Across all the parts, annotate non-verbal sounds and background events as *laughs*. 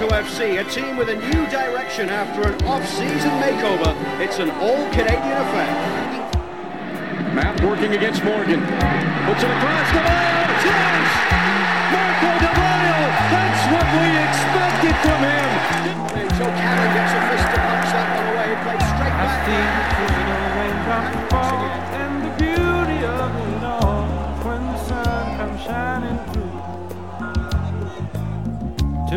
Toronto FC, a team with a new direction after an off-season makeover. It's an all-Canadian affair. Matt working against Morgan. Puts it across the line. Yes! Marco Di That's what we expected from him.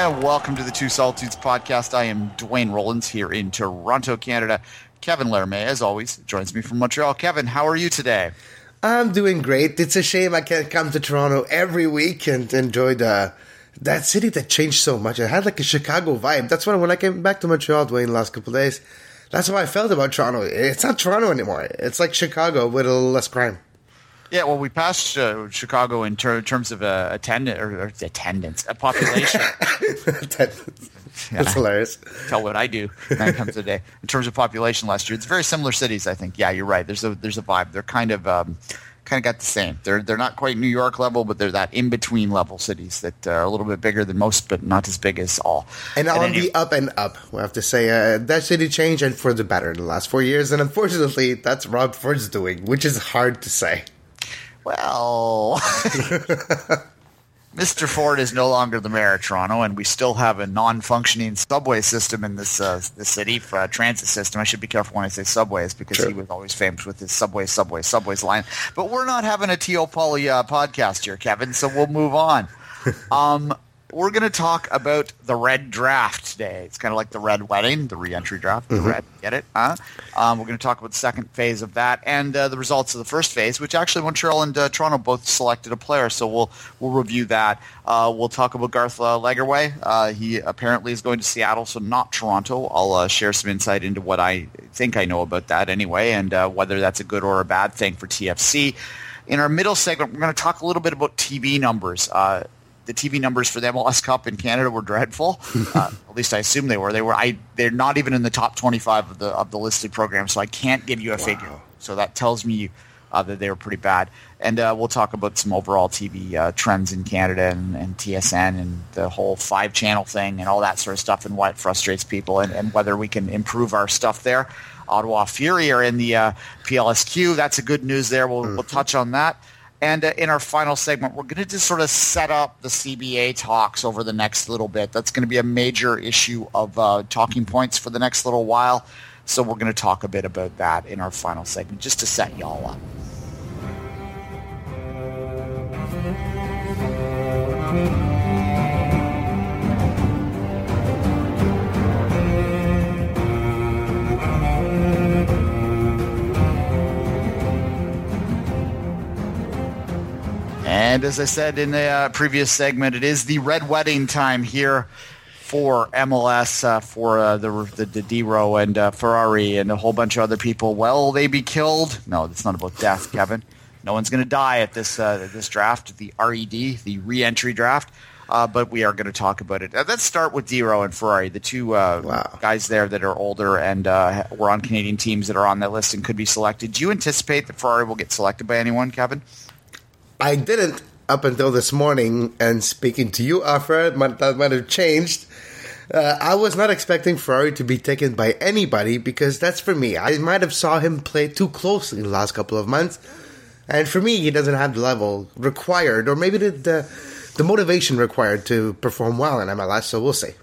And welcome to the Two Solitudes podcast. I am Duane Rollins here in Toronto, Canada. Kevin Laramee, as always, joins me from Montreal. Kevin, how are you today? I'm doing great. It's a shame I can't come to Toronto every week and enjoy the that city that changed so much. It had like a Chicago vibe. That's why when I came back to Montreal, Duane, the last couple days, that's how I felt about Toronto. It's not Toronto anymore. It's like Chicago with a little less crime. Yeah, well, we passed uh, Chicago in ter- terms of uh, attendance or, or attendance, a population. *laughs* That- That's hilarious. Tell what I do nine times a day in terms of population last year. It's very similar cities, I think. Yeah, you're right. There's a there's a vibe. They're kind of um, kind of got the same. They're they're not quite New York level, but they're that in between level cities that are a little bit bigger than most, but not as big as all. And At on any- the up and up, we have to say uh, that city changed and for the better in the last four years. And unfortunately, that's Rob Ford's doing, which is hard to say. Well, *laughs* Mr. Ford is no longer the mayor of Toronto, and we still have a non-functioning subway system in this uh, this city, uh, transit system. I should be careful when I say subways because Sure. he was always famous with his subway, subway, subways line. But we're not having a T.O. Poly uh, podcast here, Kevin, so we'll move on. *laughs* Um, we're going to talk about the red draft today. It's kind of like the red wedding, the re-entry draft. The red, get it? Huh? Um, we're going to talk about the second phase of that and uh, the results of the first phase, which actually Montreal and uh, Toronto both selected a player. So we'll we'll review that. Uh, we'll talk about Garth uh, Lagerwey. Uh, he apparently is going to Seattle, so not Toronto. I'll uh, share some insight into what I think I know about that anyway, and uh, whether that's a good or a bad thing for TFC. In our middle segment, we're going to talk a little bit about TV numbers. Uh, the TV numbers for the MLS Cup in Canada were dreadful. *laughs* uh, at least I assume they were. They were. I. They're not even in the top twenty-five of the of the listed programs, so I can't give you a figure. So that tells me uh, that they were pretty bad. And uh, we'll talk about some overall TV uh, trends in Canada and, and TSN and the whole five-channel thing and all that sort of stuff and why it frustrates people and, and whether we can improve our stuff there. Ottawa Fury are in the uh, PLSQ. That's a good news there. We'll, we'll touch on that. And uh, in our final segment, we're going to just sort of set up the CBA talks over the next little bit. That's going to be a major issue of uh, talking points for the next little while. So we're going to talk a bit about that in our final segment, just to set y'all up. And as I said in the uh, previous segment, it is the red wedding time here for MLS, uh, for uh, the the, the DeRo and uh, Ferrari and a whole bunch of other people. Will they be killed? No, it's not about death, Kevin. No one's going to die at this uh, this draft, the RED, the re-entry draft. Uh, but we are going to talk about it. Uh, let's start with DeRo and Ferrari, the two uh, Wow. guys there that are older and uh, were on Canadian teams that are on that list and could be selected. Do you anticipate that Ferrari will get selected by anyone, Kevin? I didn't up until this morning, and speaking to you, might, that might have changed. Uh, I was not expecting Ferrari to be taken by anybody because that's for me. I might have saw him play too closely in the last couple of months, and for me, he doesn't have the level required, or maybe the the, the motivation required to perform well in MLS. So we'll see.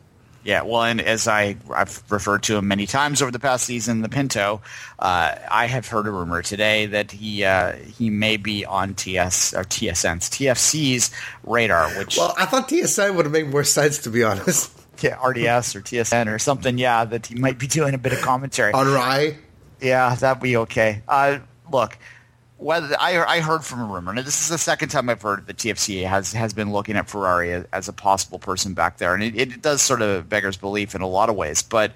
Yeah, well, and as I, I've referred to him many times over the past season, the Pinto, uh, I have heard a rumor today that he uh, he may be on TS or TSN's TFC's radar, which Well, I thought TSN would make more sense to be honest. *laughs* yeah, RDS or TSN or something. Yeah, that he might be doing a bit of commentary. On Rye, Yeah, that'd be okay. Uh, look, whether I, I heard from a rumor, and this is the second time I've heard that TFC has has been looking at Ferrari as, as a possible person back there, and it, it does sort of beggars belief in a lot of ways. But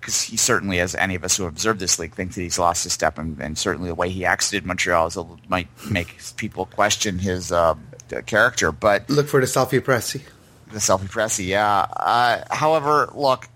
because he certainly, as any of us who observe this league, think that he's lost his step, and, and certainly the way he exited Montreal is a, might make people question his uh, character. But Look for the selfie pressy. the selfie pressy, yeah. Uh, however, look,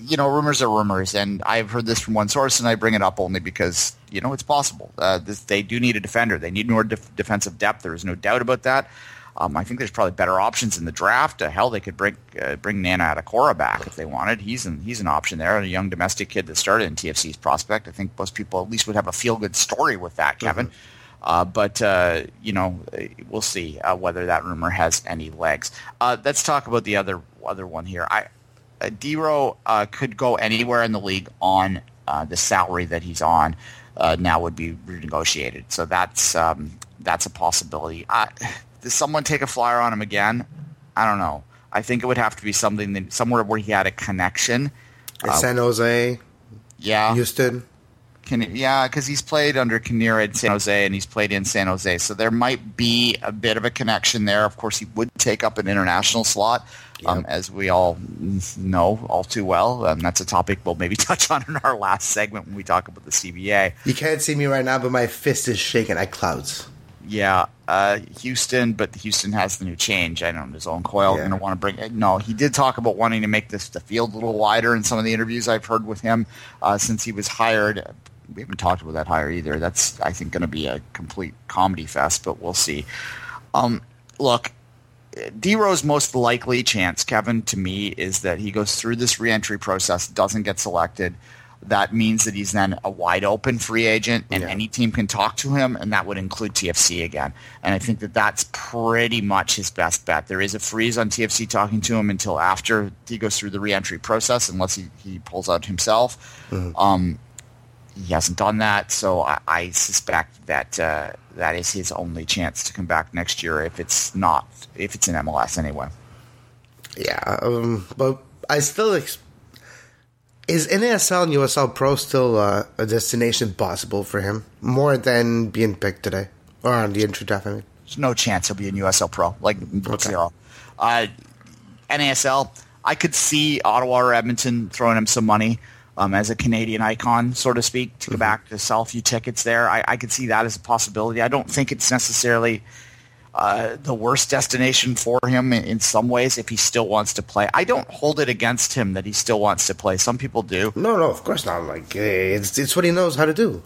you know, rumors are rumors, and I've heard this from one source, and I bring it up only because you know it's possible. Uh, this, they do need a defender. They need more def- defensive depth. There is no doubt about that. Um, I think there's probably better options in the draft. Uh, hell, they could bring uh, bring Nana Attakora back if they wanted. He's an he's an option there. A young domestic kid that started in TFC's prospect. I think most people at least would have a feel good story with that, Kevin. Uh, but uh, you know, uh, we'll see uh, whether that rumor has any legs. Uh, let's talk about the other other one here. I Dero uh, could go anywhere in the league on uh, the salary that he's on. Uh, now would be renegotiated, so that's um, that's a possibility. Uh, does someone take a flyer on him again? I don't know. I think it would have to be something that, somewhere where he had a connection. San Jose, Yeah, Houston. Can, yeah, because he's played under Kinnear in San Jose and he's played in San Jose, so there might be a bit of a connection there. Of course, he would take up an international slot, um, as we all know all too well. Um, that's a topic we'll maybe *laughs* touch on in our last segment when we talk about the CBA. You can't see me right now, but my fist is shaking at clouds. Yeah, uh, Houston, but Houston has the new change. I don't know, his Owen Coyle. Yeah. Going to want to bring. No, he did talk about wanting to make this the field a little wider in some of the interviews I've heard with him uh, since he was hired. We haven't talked about that hire either. That's I think going to be a complete comedy fest, but we'll see. Um, look, DeRo's most likely chance, Kevin, to me, is that he goes through this reentry process, doesn't get selected. That means that he's then a wide open free agent, and Yeah. any team can talk to him, and that would include TFC again. And I think that that's pretty much his best bet. There is a freeze on TFC talking to him until after he goes through the reentry process, unless he, he pulls out himself. Um, he hasn't done that, so I, I suspect that uh, that is his only chance to come back next year. If it's not, if it's in MLS anyway. Yeah, um, but I still ex- is NASL and USL Pro still uh, a destination possible for him more than being picked today or on the entry draft. I mean, There's no chance he'll be in USL Pro, like zero. Uh, NASL, I could see Ottawa or Edmonton throwing him some money um, as a Canadian icon, so to speak, to go back to sell a few tickets there. I, I could see that as a possibility. I don't think it's necessarily uh, the worst destination for him in, in some ways if he still wants to play. I don't hold it against him that he still wants to play. Some people do. no, no, of course not. Like eh, it's it's what he knows how to do.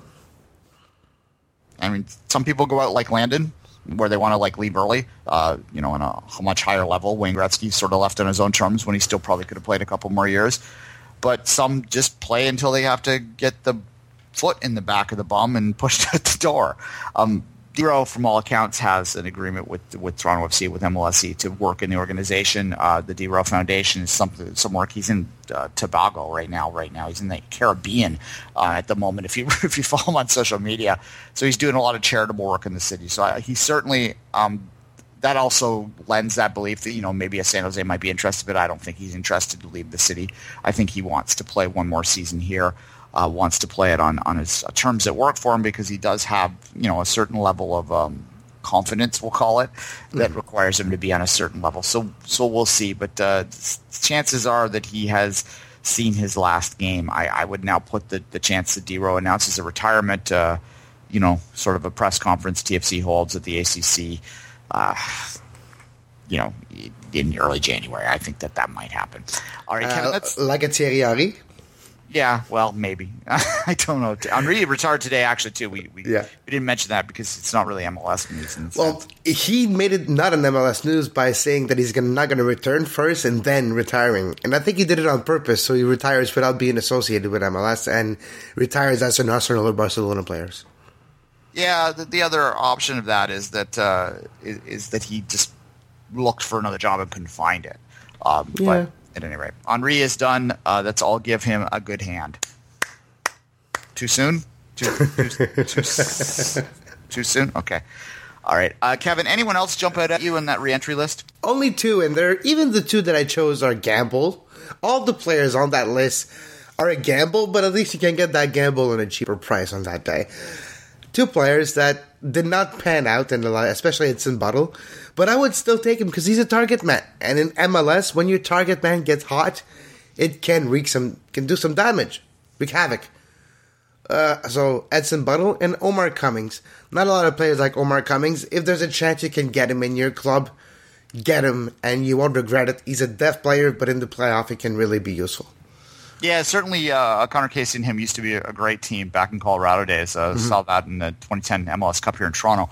I mean, some people go out like Landon, where they want to like leave early. Uh, you know, on a much higher level. Wayne Gretzky sort of left on his own terms when he still probably could have played a couple more years. But some just play until they have to get the foot in the back of the bum and pushed at *laughs* the door. Um, Dero, from all accounts, has an agreement with with Toronto FC with MLSE to work in the organization. Uh, the Dero Foundation is something some work. He's in uh, Tobago right now. Right now, he's in the Caribbean uh, at the moment. If you *laughs* if you follow him on social media, so he's doing a lot of charitable work in the city. So I, he certainly. Um, that also lends that belief that you know maybe a San Jose might be interested, but I don't think he's interested to leave the city. I think he wants to play one more season here, uh, wants to play it on on his uh, terms that work for him because he does have you know a certain level of um, confidence, we'll call it, that requires him to be on a certain level. So so we'll see, but uh, chances are that he has seen his last game. I, I would now put the the chance that Dero announces a retirement. Uh, you know, sort of a press conference TFC holds at the ACC uh, you know, in early January. I think that that might happen. All right, Kevin. Uh, Let's. like a Thierry Henry. Yeah, well, maybe. *laughs* I don't know. Henry retired today, actually, too. We we, Yeah. we didn't mention that because it's not really MLS news. Well, sense. he made it not an MLS news by saying that he's gonna, not going to return first and then retiring. And I think he did it on purpose, so he retires without being associated with MLS and retires as an Arsenal or Barcelona players. Yeah. The, the other option of that is that uh, is, is that he just looked for another job and couldn't find it. Um, Yeah. But at any rate, Henry is done. Uh, let's all give him a good hand. Too soon? Too, too, too, s- too soon? Okay. All right. Uh, Kevin, anyone else jump out at you in that reentry list? Only two, and they're even the two that I chose are gamble. All the players on that list are a gamble, but at least you can get that gamble on a cheaper price on that day. Two players that did not pan out in especially it's in Buddle, but I would still take him because he's a target man. And in MLS, when your target man gets hot, it can wreak some can do some damage, wreak havoc. Uh, so Edson Buddle and Omar Cummings. Not a lot of players like Omar Cummings. If there's a chance you can get him in your club, get him, and you won't regret it. He's a deaf player, but in the playoff, he can really be useful. Yeah, certainly. Uh, Connor Casey and him used to be a great team back in Colorado days. Uh, Saw that in the 2010 MLS Cup here in Toronto.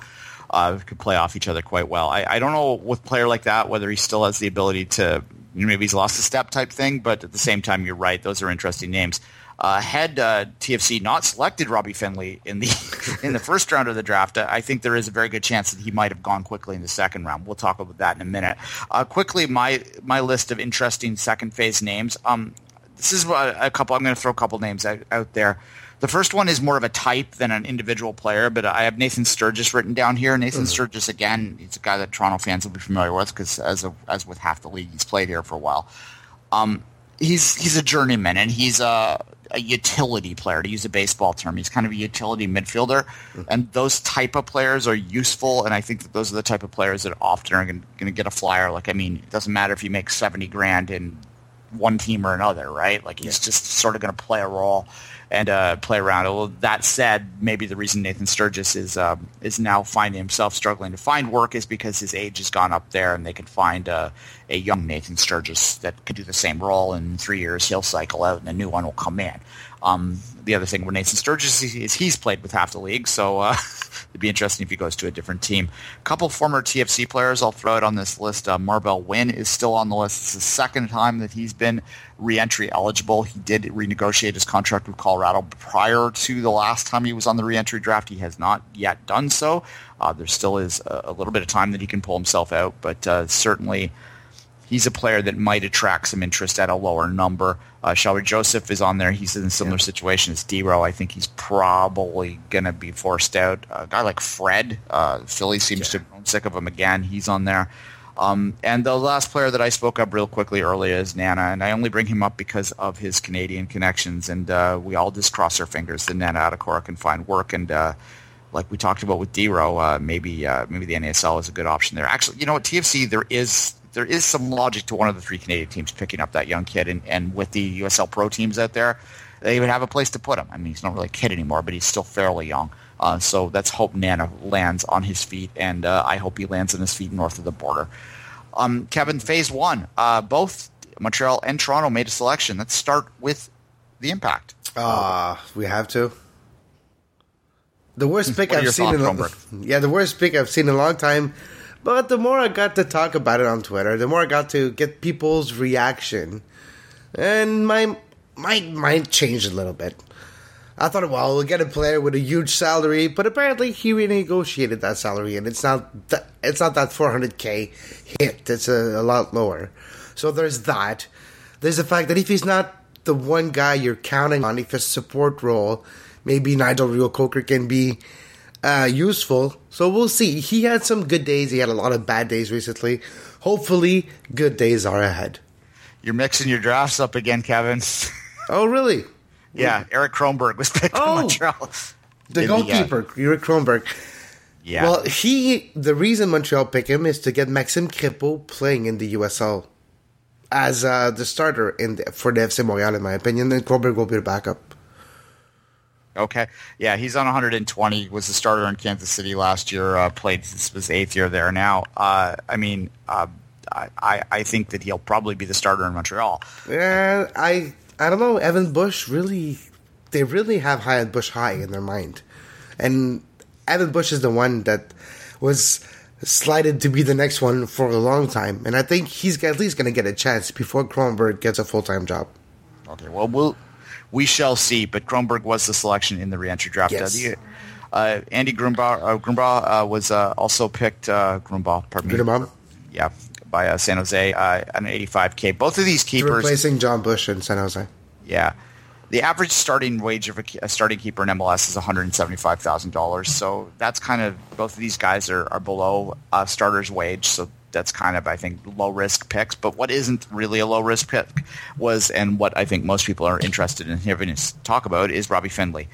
Uh, could play off each other quite well. I, I don't know with a player like that whether he still has the ability to. You know, maybe he's lost a step type thing, but at the same time, you're right. Those are interesting names. Uh, had uh, TFC not selected Robbie Findley in the *laughs* in the first round of the draft, I think there is a very good chance that he might have gone quickly in the second round. We'll talk about that in a minute. Uh, quickly, my my list of interesting second phase names. Um, this is a, a couple. I'm going to throw a couple names out, out there. The first one is more of a type than an individual player, but I have Nathan Sturgis written down here. Nathan Sturgis, again, he's a guy that Toronto fans will be familiar with because, as a, as with half the league, he's played here for a while. Um, he's he's a journeyman and he's a, a utility player to use a baseball term. He's kind of a utility midfielder, and those type of players are useful. And I think that those are the type of players that often are going to get a flyer. Like I mean, it doesn't matter if you make seventy grand in one team or another, right? Like he's just sort of going to play a role and uh, play around. Well, that said, maybe the reason Nathan Sturgis is um, is now finding himself struggling to find work is because his age has gone up there, and they can find uh, a young Nathan Sturgis that could do the same role. In three years, he'll cycle out, and a new one will come in. Um, the other thing with Nathan Sturgis is he's played with half the league, so uh, *laughs* it'd be interesting if he goes to a different team. A couple former TFC players I'll throw out on this list. Uh, Marvell Wynne is still on the list. It's the second time that he's been reentry eligible. He did renegotiate his contract with Colorado prior to the last time he was on the reentry draft. He has not yet done so. Uh, there still is a, a little bit of time that he can pull himself out, but uh, certainly he's a player that might attract some interest at a lower number. Uh, Shelby Joseph is on there. He's in a similar situation as Dero. I think he's probably going to be forced out. A guy like Fred, uh, Philly seems to have grown sick of him again. He's on there. Um, and the last player that I spoke up real quickly earlier is Nana, and I only bring him up because of his Canadian connections. And uh, we all just cross our fingers that Nana Attakora can find work. And uh, like we talked about with Dero, uh, maybe uh, maybe the NASL is a good option there. Actually, you know what, TFC there is there is some logic to one of the three Canadian teams picking up that young kid, and, and with the USL Pro teams out there, they would have a place to put him. I mean, he's not really a kid anymore, but he's still fairly young. Uh, so let's hope Nana lands on his feet, and uh, I hope he lands on his feet north of the border. Um, Kevin, phase one, uh, both Montreal and Toronto made a selection. Let's start with the impact. Ah, we have to. The worst pick are your I've seen in a, yeah, the worst pick I've seen in a long time. But the more I got to talk about it on Twitter, the more I got to get people's reaction, and my my mind changed a little bit. I thought, well, we'll get a player with a huge salary, but apparently he renegotiated that salary, and it's not that, it's not that 400k hit. It's a, a lot lower. So there's that. There's the fact that if he's not the one guy you're counting on, if his support role, maybe Nigel Reo-Coker can be uh, useful. So we'll see. He had some good days. He had a lot of bad days recently. Hopefully, good days are ahead. You're mixing your drafts up again, Kevin. *laughs* Oh, really? yeah, Eric Kronberg was picked Oh. by Montreal. The In the, uh, goalkeeper, Eric Kronberg. Yeah. Well, he the reason Montreal picked him is to get Maxime Crépeau playing in the USL as uh, the starter in the, for the FC Montreal, in my opinion. And Kronberg will be the backup. Okay. Yeah, he's on 120. Was the starter in Kansas City last year. Uh, played this was eighth year there now. Uh, I mean, uh, I, I think that he'll probably be the starter in Montreal. Yeah, I I don't know. Evan Bush really, they really have Hyatt Bush high in their mind, and Evan Bush is the one that was slighted to be the next one for a long time, and I think he's at least going to get a chance before Kronberg gets a full time job. Okay. Well, we'll we shall see. But Kronberg was the selection in the reentry draft. Yes. Uh, uh, Andy Gruenebaum, uh, Gruenebaum uh, was uh, also picked. Uh, Gruenebaum, pardon me. Gruenebaum? Yeah, by uh, San Jose uh, an 85k. Both of these keepers. Replacing Jon Busch in San Jose. Yeah. The average starting wage of a, a starting keeper in MLS is $175,000. So that's kind of, both of these guys are, are below a starter's wage. So that's kind of, I think, low risk picks. But what isn't really a low risk pick was, and what I think most people are interested in hearing us talk about, is Robbie Findley.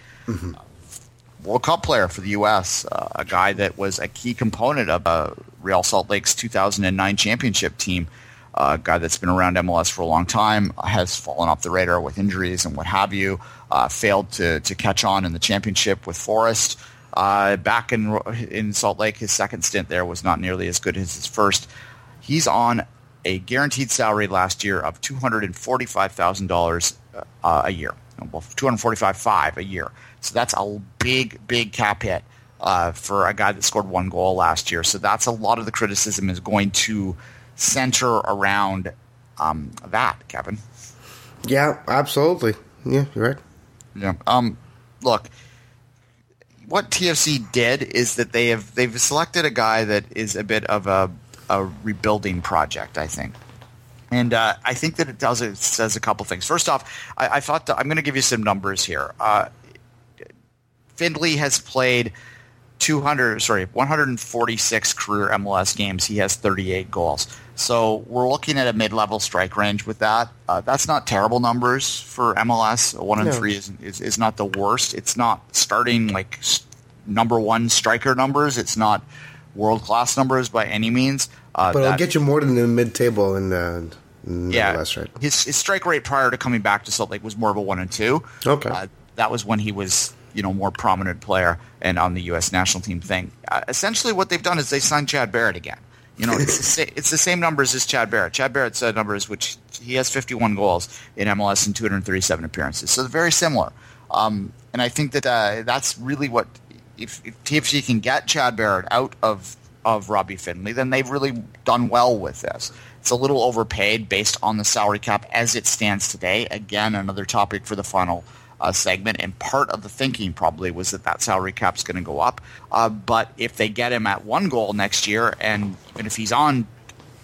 World Cup player for the U.S., uh, a guy that was a key component of uh, Real Salt Lake's 2009 championship team. a guy that's been around MLS for a long time, has fallen off the radar with injuries and what have you, uh, failed to, to catch on in the championship with Forest. Uh, back in in Salt Lake, his second stint there was not nearly as good as his first. He's on a guaranteed salary last year of two hundred and forty five thousand dollars uh, a year, well, two hundred forty five five a year. So that's a big, big cap hit uh, for a guy that scored one goal last year. So that's a lot of the criticism is going to center around um, that, Kevin. Yeah, absolutely. Yeah, you're right. Yeah. Um, look, what TFC did is that they have they've selected a guy that is a bit of a, a rebuilding project. I think. And uh, I think that it does it says a couple things. First off, I, I thought that, I'm going to give you some numbers here. Uh, Findley has played 200, sorry, 146 career MLS games. He has 38 goals. So we're looking at a mid-level strike range with that. Uh, that's not terrible numbers for MLS. A one and No. three is, is is not the worst. It's not starting like s- number one striker numbers. It's not world class numbers by any means. Uh, But it'll get you more than the mid table in the yeah, MLS, right? His, his strike rate prior to coming back to Salt Lake was more of a one and two. Okay. uh, that was when he was you know more prominent player and on the U.S. national team thing. Uh, essentially, what they've done is they signed Chad Barrett again. You know, *laughs* it's the, it's the same numbers as Chad Barrett. Chad Barrett's uh, numbers, which he has 51 goals in MLS and 237 appearances, so they're very similar. Um, and I think that uh, that's really what if, if TFC can get Chad Barrett out of of Robbie Findley, then they've really done well with this. It's a little overpaid based on the salary cap as it stands today. Again, another topic for the final uh, segment, and part of the thinking probably was that that salary cap's going to go up. Uh, but if they get him at one goal next year, and even if he's on,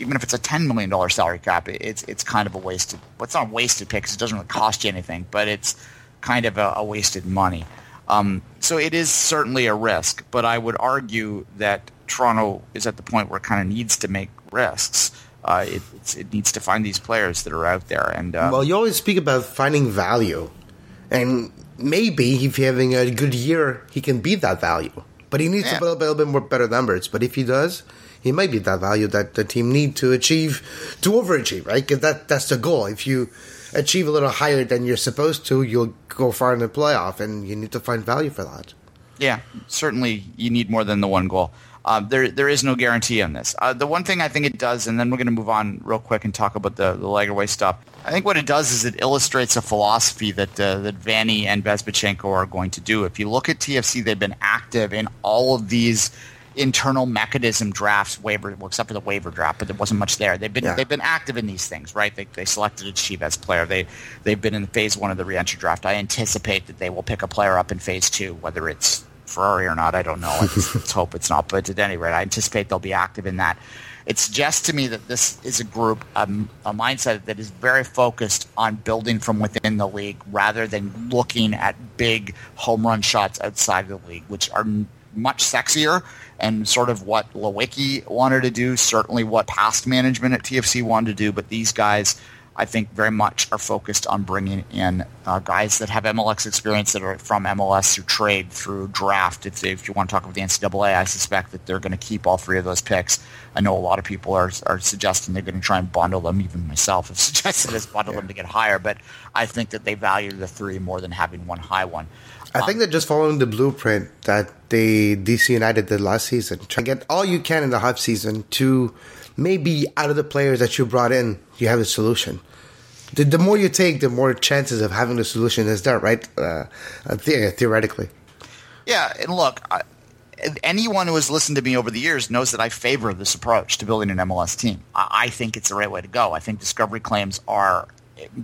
even if it's a ten million dollar salary cap, it- it's it's kind of a wasted. Well, it's not a wasted pick because it doesn't really cost you anything, but it's kind of a, a wasted money. Um, so it is certainly a risk, but I would argue that Toronto is at the point where it kind of needs to make risks. Uh, it, it needs to find these players that are out there, and uh, Well, you always speak about finding value, and maybe if having a good year, he can beat that value. But he needs Yeah. to build a little bit more better numbers. But if he does, he might be that value that the team need to achieve to overachieve, right? Because that that's the goal. If you achieve a little higher than you're supposed to, you'll go far in the playoff, and you need to find value for that. Yeah, certainly you need more than the one goal. Uh, there, there is no guarantee on this. Uh, the one thing I think it does, and then we're going to move on real quick and talk about the, the Lagerwey stuff. I think what it does is it illustrates a philosophy that uh, that Vanney and Bezbatchenko are going to do. If you look at TFC, they've been active in all of these internal mechanism drafts, waiver, well, except for the waiver draft, but there wasn't much there. They've been Yeah. they've been active in these things, right? They, they selected a Chivas player. They they've been in phase one of the reentry draft. I anticipate that they will pick a player up in phase two, whether it's Ferrari or not. I don't know. Let's, *laughs* let's hope it's not. But at any rate, I anticipate they'll be active in that. It suggests to me that this is a group, um, a mindset that is very focused on building from within the league rather than looking at big home run shots outside of the league, which are much sexier and sort of what Leiweke wanted to do, certainly what past management at TFC wanted to do. But these guys, I think, very much are focused on bringing in uh, guys that have MLS experience that are from MLS through trade, through draft. If, they, if you want to talk about the NCAA, I suspect that they're going to keep all three of those picks. I know a lot of people are, are suggesting they're going to try and bundle them. Even myself have *laughs* suggested as bundle them to get higher. But I think that they value the three more than having one high one. I think they're just following the blueprint that they DC United did last season. Try to get all you can in the half season to maybe out of the players that you brought in, you have a solution. The, the more you take, the more chances of having the solution is there, right? Uh, uh, the- theoretically. Yeah, and look, I, anyone who has listened to me over the years knows that I favor this approach to building an MLS team. I, I think it's the right way to go. I think discovery claims are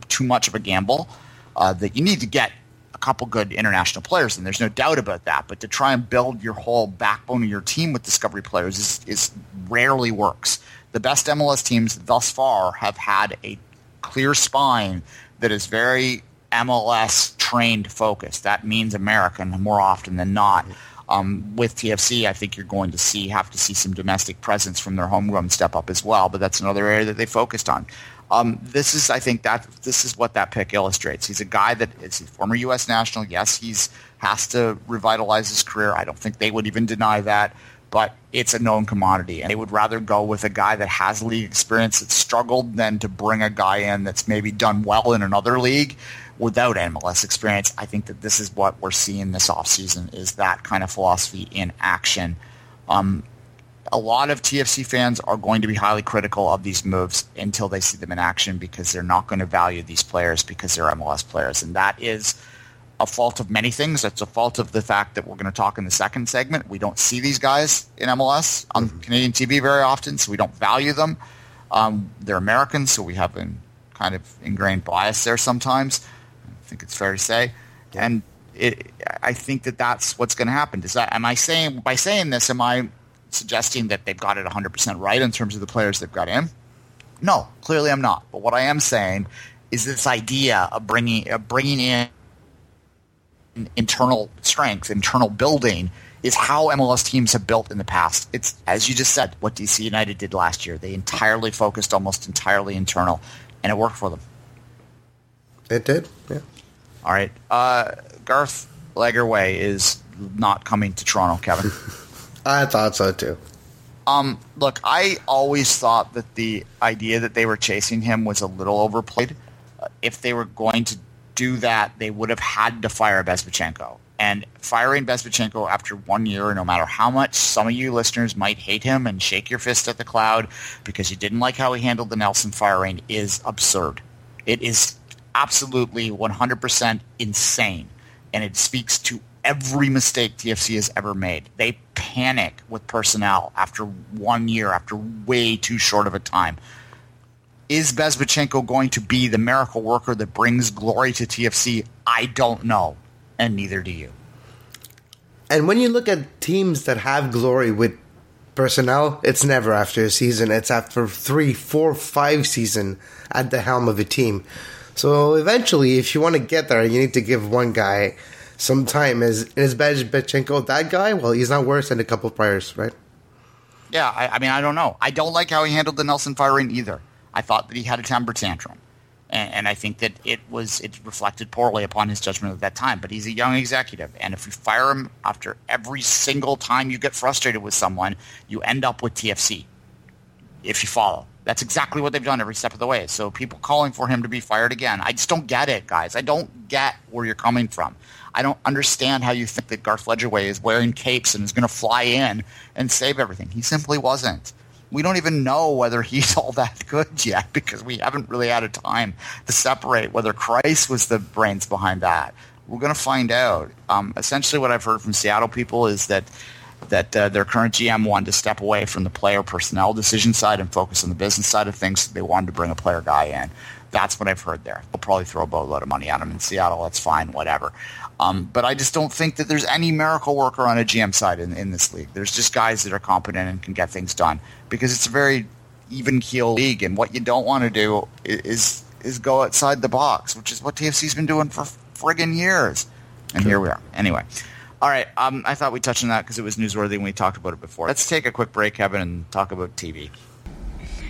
too much of a gamble. Uh, that you need to get a couple good international players, and there's no doubt about that. But to try and build your whole backbone of your team with discovery players is, is rarely works. The best MLS teams thus far have had a clear spine that is very MLS trained focused. That means American more often than not. Um, with TFC, I think you're going to see have to see some domestic presence from their homegrown step up as well. But that's another area that they focused on. Um, this is, I think, that this is what that pick illustrates. He's a guy that is a former U.S. national. Yes, he's has to revitalize his career. I don't think they would even deny that. But it's a known commodity, and they would rather go with a guy that has league experience that's struggled than to bring a guy in that's maybe done well in another league without MLS experience. I think that this is what we're seeing this offseason is that kind of philosophy in action. Um, a lot of TFC fans are going to be highly critical of these moves until they see them in action because they're not going to value these players because they're MLS players. And that is a fault of many things. It's a fault of the fact that we're going to talk in the second segment. We don't see these guys in MLS on Canadian TV very often, so we don't value them. Um, they're Americans, so we have a kind of ingrained bias there sometimes. I think it's fair to say. And it, I think that that's what's going to happen. Does that? Am I saying by saying this? Am I suggesting that they've got it 100% right in terms of the players they've got in? No, clearly I'm not. But what I am saying is this idea of bringing of bringing in internal strength, internal building is how MLS teams have built in the past. It's as you just said, what DC United did last year. They entirely focused almost entirely internal, and it worked for them. It did. Yeah. All right, uh, Garth Lagerwey is not coming to Toronto, Kevin. *laughs* I thought so too. Um, look, I always thought that the idea that they were chasing him was a little overplayed. Uh, if they were going to do that, they would have had to fire Bezbatchenko. And firing Bezbatchenko after one year, no matter how much some of you listeners might hate him and shake your fist at the cloud because you didn't like how he handled the Nelsen firing, is absurd. It is absolutely 100% insane. And it speaks to every mistake TFC has ever made. They panic with personnel after one year, after way too short of a time. Is Bezbatchenko going to be the miracle worker that brings glory to TFC? I don't know, and neither do you. And when you look at teams that have glory with personnel, it's never after a season. It's after three, four, five season at the helm of a team. So eventually, if you want to get there, you need to give one guy some time. Is is Bezbatchenko that guy? Well, he's not worse than a couple of players, right? Yeah, I, I mean, I don't know. I don't like how he handled the Nelsen firing either. I thought that he had a temper tantrum, and, and I think that it was it reflected poorly upon his judgment at that time. But he's a young executive, and if you fire him after every single time you get frustrated with someone, you end up with TFC. If you follow, that's exactly what they've done every step of the way. So people calling for him to be fired again, I just don't get it, guys. I don't get where you're coming from. I don't understand how you think that Garth Lagerwey is wearing capes and is going to fly in and save everything. He simply wasn't. We don't even know whether he's *laughs* all that good yet because we haven't really had a time to separate whether Kreis was the brains behind that. We're going to find out. Um, essentially, what I've heard from Seattle people is that that uh, their current GM wanted to step away from the player personnel decision side and focus on the business side of things. They wanted to bring a player guy in. That's what I've heard there. They'll probably throw a boatload of money at him in Seattle. That's fine, whatever. Um, but I just don't think that there's any miracle worker on a GM side in, in this league. There's just guys that are competent and can get things done because it's a very even keel league. And what you don't want to do is is go outside the box, which is what TFC's been doing for friggin' years. And here we are. Anyway. All right, um, I thought we'd touch on that because it was newsworthy and we talked about it before. Let's take a quick break, Kevin, and talk about TV.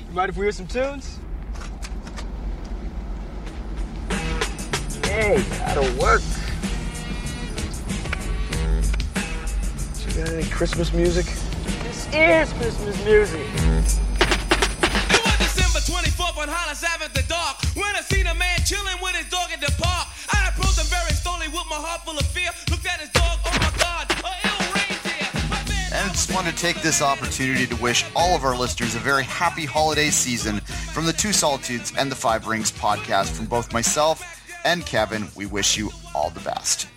You mind if we hear some tunes? Hey, that'll work. So you got any Christmas music? This is Christmas music. It was December 24th on Hollis Ave at the dark when I seen a man chilling with his dog at the park. I approached him very slowly with my heart full of fear. Looked at his dog, oh my God, a ill reindeer. My And I just want to take this opportunity to wish all of our listeners a very happy holiday season from the Two Solitudes and the Five Rings podcast. From both myself and Kevin, we wish you all the best.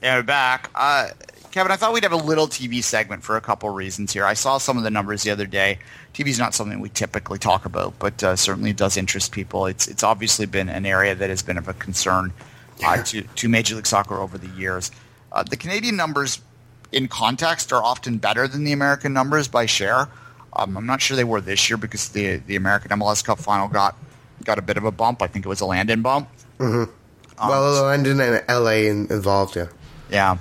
And we're back. Uh, Kevin, I thought we'd have a little TV segment for a couple reasons here. I saw some of the numbers the other day. TV is not something we typically talk about, but uh, certainly it does interest people. It's it's obviously been an area that has been of a concern uh, to, to Major League Soccer over the years. Uh, the Canadian numbers, in context, are often better than the American numbers by share. Um, I'm not sure they were this year because the the American MLS Cup final got got a bit of a bump. I think it was a Landon bump. Um, well, Landon and LA involved, yeah. Yeah.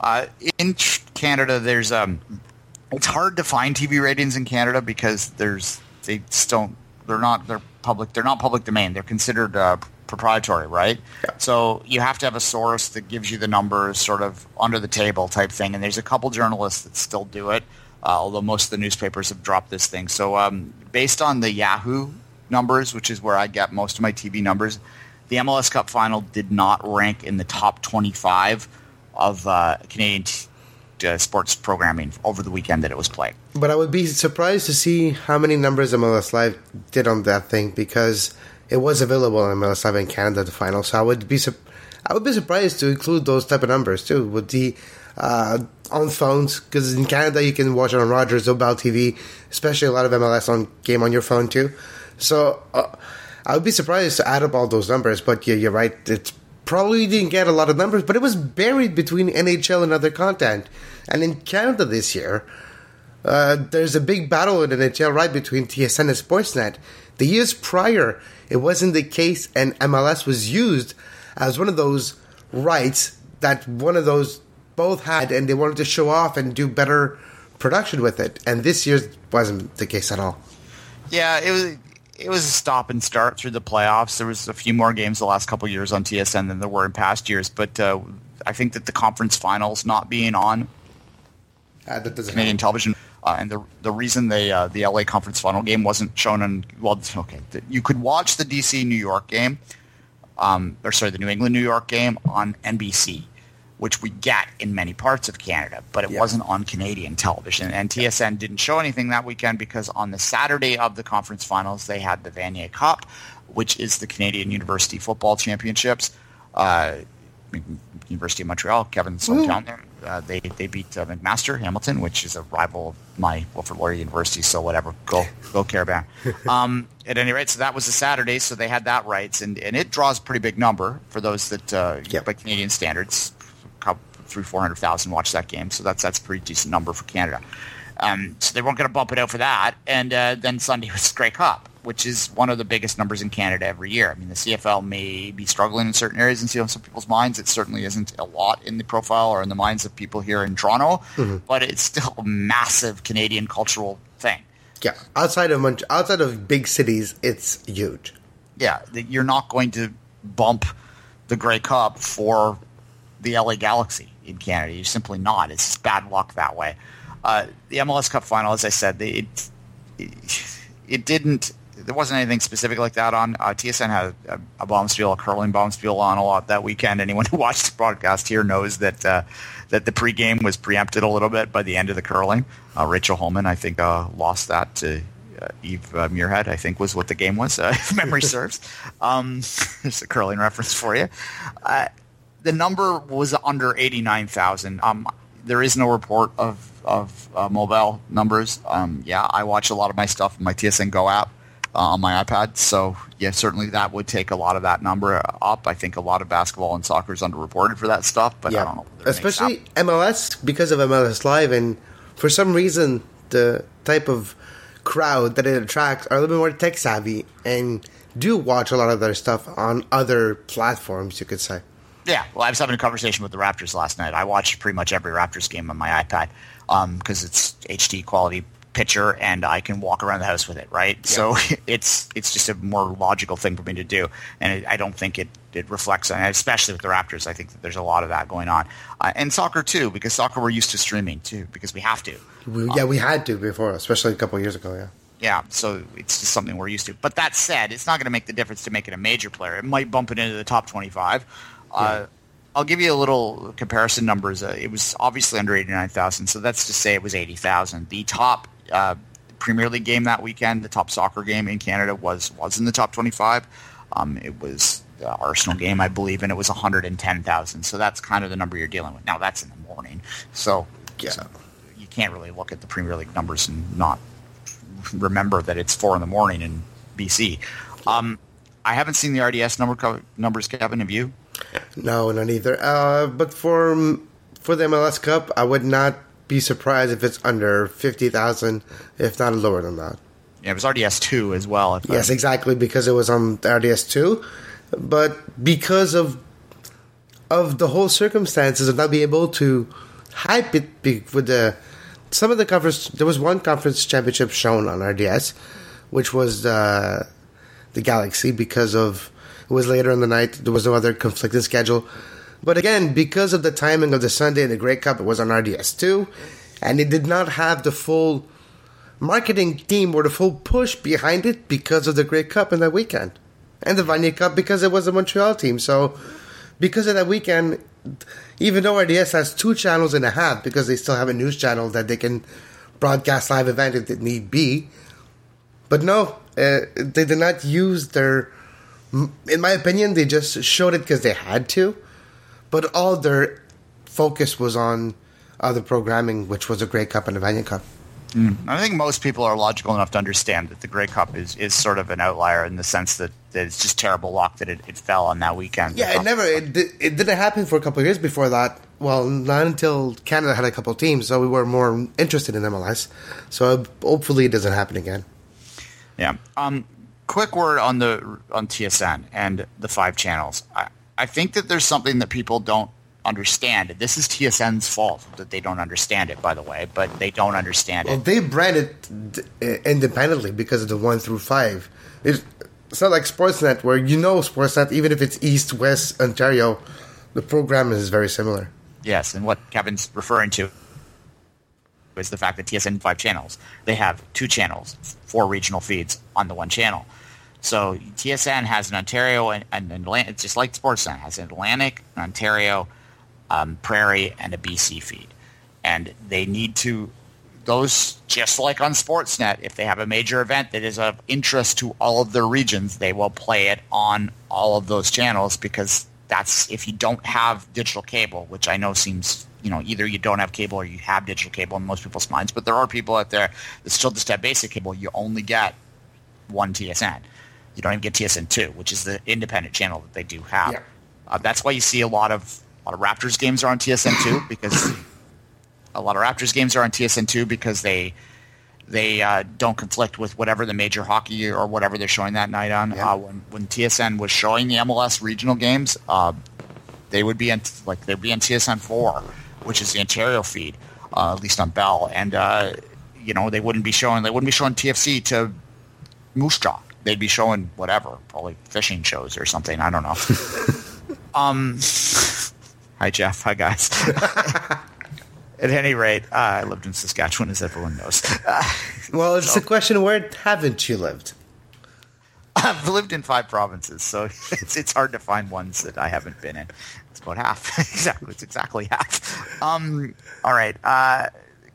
Uh, in Canada, there's um, it's hard to find TV ratings in Canada because there's they don't they're not they're public they're not public domain. They're considered uh, proprietary, right? Yeah. So you have to have a source that gives you the numbers, sort of under the table type thing. And there's a couple journalists that still do it, uh, although most of the newspapers have dropped this thing. So um, based on the Yahoo numbers, which is where I get most of my TV numbers, the MLS Cup final did not rank in the top 25 of uh, Canadian t- uh, sports programming over the weekend that it was played. But I would be surprised to see how many numbers MLS Live did on that thing because it was available on MLS Live in Canada the final. So I would be sup- I would be surprised to include those type of numbers too with the uh, on phones because in Canada you can watch it on Rogers Bell TV, especially a lot of MLS on game on your phone too. So uh, I would be surprised to add up all those numbers. But yeah, you're right. It probably didn't get a lot of numbers, but it was buried between NHL and other content. And in Canada this year, uh, there's a big battle in NHL right between TSN and Sportsnet. The years prior, it wasn't the case, and MLS was used as one of those rights that one of those both had, and they wanted to show off and do better production with it. And this year wasn't the case at all. Yeah, it was it was a stop and start through the playoffs. There was a few more games the last couple of years on TSN than there were in past years, but uh, I think that the conference finals not being on Uh, that doesn't Canadian help. television, uh, and the the reason they uh, the LA conference final game wasn't shown on well, okay, you could watch the DC New York game, um, or sorry, the New England New York game on NBC, which we get in many parts of Canada, but it Yeah. wasn't on Canadian television. And TSN didn't show anything that weekend because on the Saturday of the conference finals, they had the Vanier Cup, which is the Canadian University Football Championships. Uh, University of Montreal, Kevin's hometown there. Uh, they they beat uh, McMaster Hamilton, which is a rival of my Wilfrid Laurier University. So whatever, go *laughs* go Carabin. um, at any rate, so that was a Saturday, so they had that rights, and, and it draws a pretty big number for those that uh, Yep. by Canadian standards, three four hundred thousand watch that game. So that's that's a pretty decent number for Canada. Um, so they weren't going to bump it out for that, and uh, then Sunday *laughs* was Grey Cup, which is one of the biggest numbers in Canada every year. I mean, the CFL may be struggling in certain areas and in some people's minds. It certainly isn't a lot in the profile or in the minds of people here in Toronto, but it's still a massive Canadian cultural thing. Yeah, outside of Mont- outside of big cities, it's huge. Yeah, you're not going to bump the Grey Cup for the LA Galaxy in Canada. You're simply not. It's just bad luck that way. Uh, the MLS Cup final, as I said, it, it it didn't. There wasn't anything specific like that on. Uh, TSN had a, a bonspiel, a curling bonspiel on a lot that weekend. Anyone *laughs* who watched the broadcast here knows that uh, that the pregame was preempted a little bit by the end of the curling. Uh, Rachel Homan, I think, uh, lost that to uh, Eve uh, Muirhead. I think was what the game was, uh, *laughs* if memory *laughs* serves. Um, there's a curling reference for you. The number was under 89,000. Um, there is no report of, of uh, mobile numbers. Um, yeah, I watch a lot of my stuff in my TSN Go app uh, on my iPad. So, yeah, certainly that would take a lot of that number up. I think a lot of basketball and soccer is underreported for that stuff, but I don't know. whether it makes especially MLS because of MLS Live, and for some reason, the type of crowd that it attracts are a little bit more tech savvy and do watch a lot of their stuff on other platforms. You could say. Yeah, well, I was having a conversation with the Raptors last night. I watched pretty much every Raptors game on my iPad because it's HD quality picture and I can walk around the house with it, right? So *laughs* it's it's just a more logical thing for me to do, and it, I don't think it it reflects, on especially with the Raptors. I think that there's a lot of that going on, uh, and soccer too, because soccer we're used to streaming too, because we have to. We, yeah, we had to before, especially a couple years ago. Yeah. Yeah, so it's just something we're used to. But that said, it's not going to make the difference to make it a major player. It might bump it into the top 25. Uh, I'll give you a little comparison numbers. Uh, it was obviously under 89,000, so that's to say it was 80,000. The top uh, Premier League game that weekend, the top soccer game in Canada, was was in the top 25. Um, it was the Arsenal game, I believe, and it was 110,000. So that's kind of the number you're dealing with. Now, that's in the morning, so Yeah. you can't really look at the Premier League numbers and not remember that it's four in the morning in BC. Um, I haven't seen the RDS number numbers, Kevin. Have you? No, not either. Uh, but for for the MLS Cup, I would not be surprised if it's under fifty thousand, if not lower than that. Yeah, it was RDS two as well. If Yes, I, exactly because it was on RDS two, but because of of the whole circumstances of not being able to hype it with the some of the conference. There was one conference championship shown on RDS, which was uh, the Galaxy because of it was later in the night. There was no other conflicting schedule. But again, because of the timing of the Sunday and the Grey Cup, it was on RDS two, and it did not have the full marketing team or the full push behind it because of the Grey Cup in that weekend, and the Vanier Cup because it was a Montreal team. So because of that weekend, even though RDS has two channels and a half, because they still have a news channel that they can broadcast live event if it need be. But no, uh, they did not use their. In my opinion, they just showed it because they had to, but all their focus was on other programming, which was a Grey Cup and a Vanier Cup. I think most people are logical enough to understand that the Grey Cup is, is sort of an outlier in the sense that, that it's just terrible luck that it, it fell on that weekend. Yeah, it never. It, it didn't happen for a couple of years before that. Well, not until Canada had a couple of teams, so we were more interested in MLS. So hopefully, it doesn't happen again. Yeah. Um, quick word on the on TSN and the five channels. I, I think that there's something that people don't understand. This is TSN's fault that they don't understand it, by the way, but they don't understand Well, it. they brand it uh, independently because of the one through five. It's, it's not like Sportsnet where you know Sportsnet, even if it's East, West, Ontario, the program is very similar. Yes, and what Kevin's referring to is the fact that TSN five channels. They have two channels, four regional feeds on the one channel. So TSN has an Ontario and an Atlantic, just like Sportsnet has an Atlantic, an Ontario, um, Prairie, and a BC feed, and they need to those just like on Sportsnet. If they have a major event that is of interest to all of their regions, they will play it on all of those channels because that's if you don't have digital cable, which I know seems you know either you don't have cable or you have digital cable in most people's minds, but there are people out there that still just have basic cable. You only get one TSN. You don't even get TSN two, which is the independent channel that they do have. Yeah. Uh, that's why you see a lot of a lot of Raptors games are on TSN two *laughs* because a lot of Raptors games are on TSN two because they they uh, don't conflict with whatever the major hockey or whatever they're showing that night on. Yeah. Uh, when when TSN was showing the MLS regional games, uh, they would be in like they'd be in TSN four, which is the Ontario feed, uh, at least on Bell, and uh, you know they wouldn't be showing they wouldn't be showing TFC to Moose Jaw. They'd be showing whatever, probably fishing shows or something. I don't know. *laughs* um, hi Jeff. Hi guys. *laughs* At any rate, uh, I lived in Saskatchewan, as everyone knows. Uh, *laughs* Well, it's a question where haven't you lived? I've lived in five provinces, so it's it's hard to find ones that I haven't been in. It's about half. exactly, it's exactly half. Um, all right. Uh,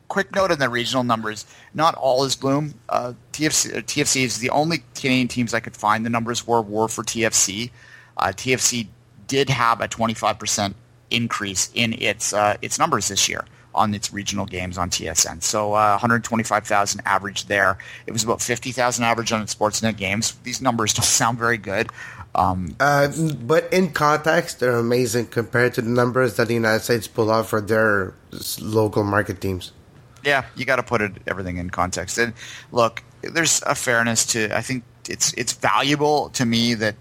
quick note on the regional numbers. Not all is gloom. Uh, TFC, uh, TFC is the only Canadian teams I could find the numbers were were for TFC. Uh, TFC did have a 25% increase in its uh, its numbers this year on its regional games on TSN. So uh, 125,000 average there. It was about 50,000 average on its Sportsnet games. These numbers *laughs* don't sound very good. Um, Uh, but in context, they're amazing compared to the numbers that the United States pull out for their local market teams. Yeah, you got to put it everything in context. And look, there's a fairness to. I think it's it's valuable to me that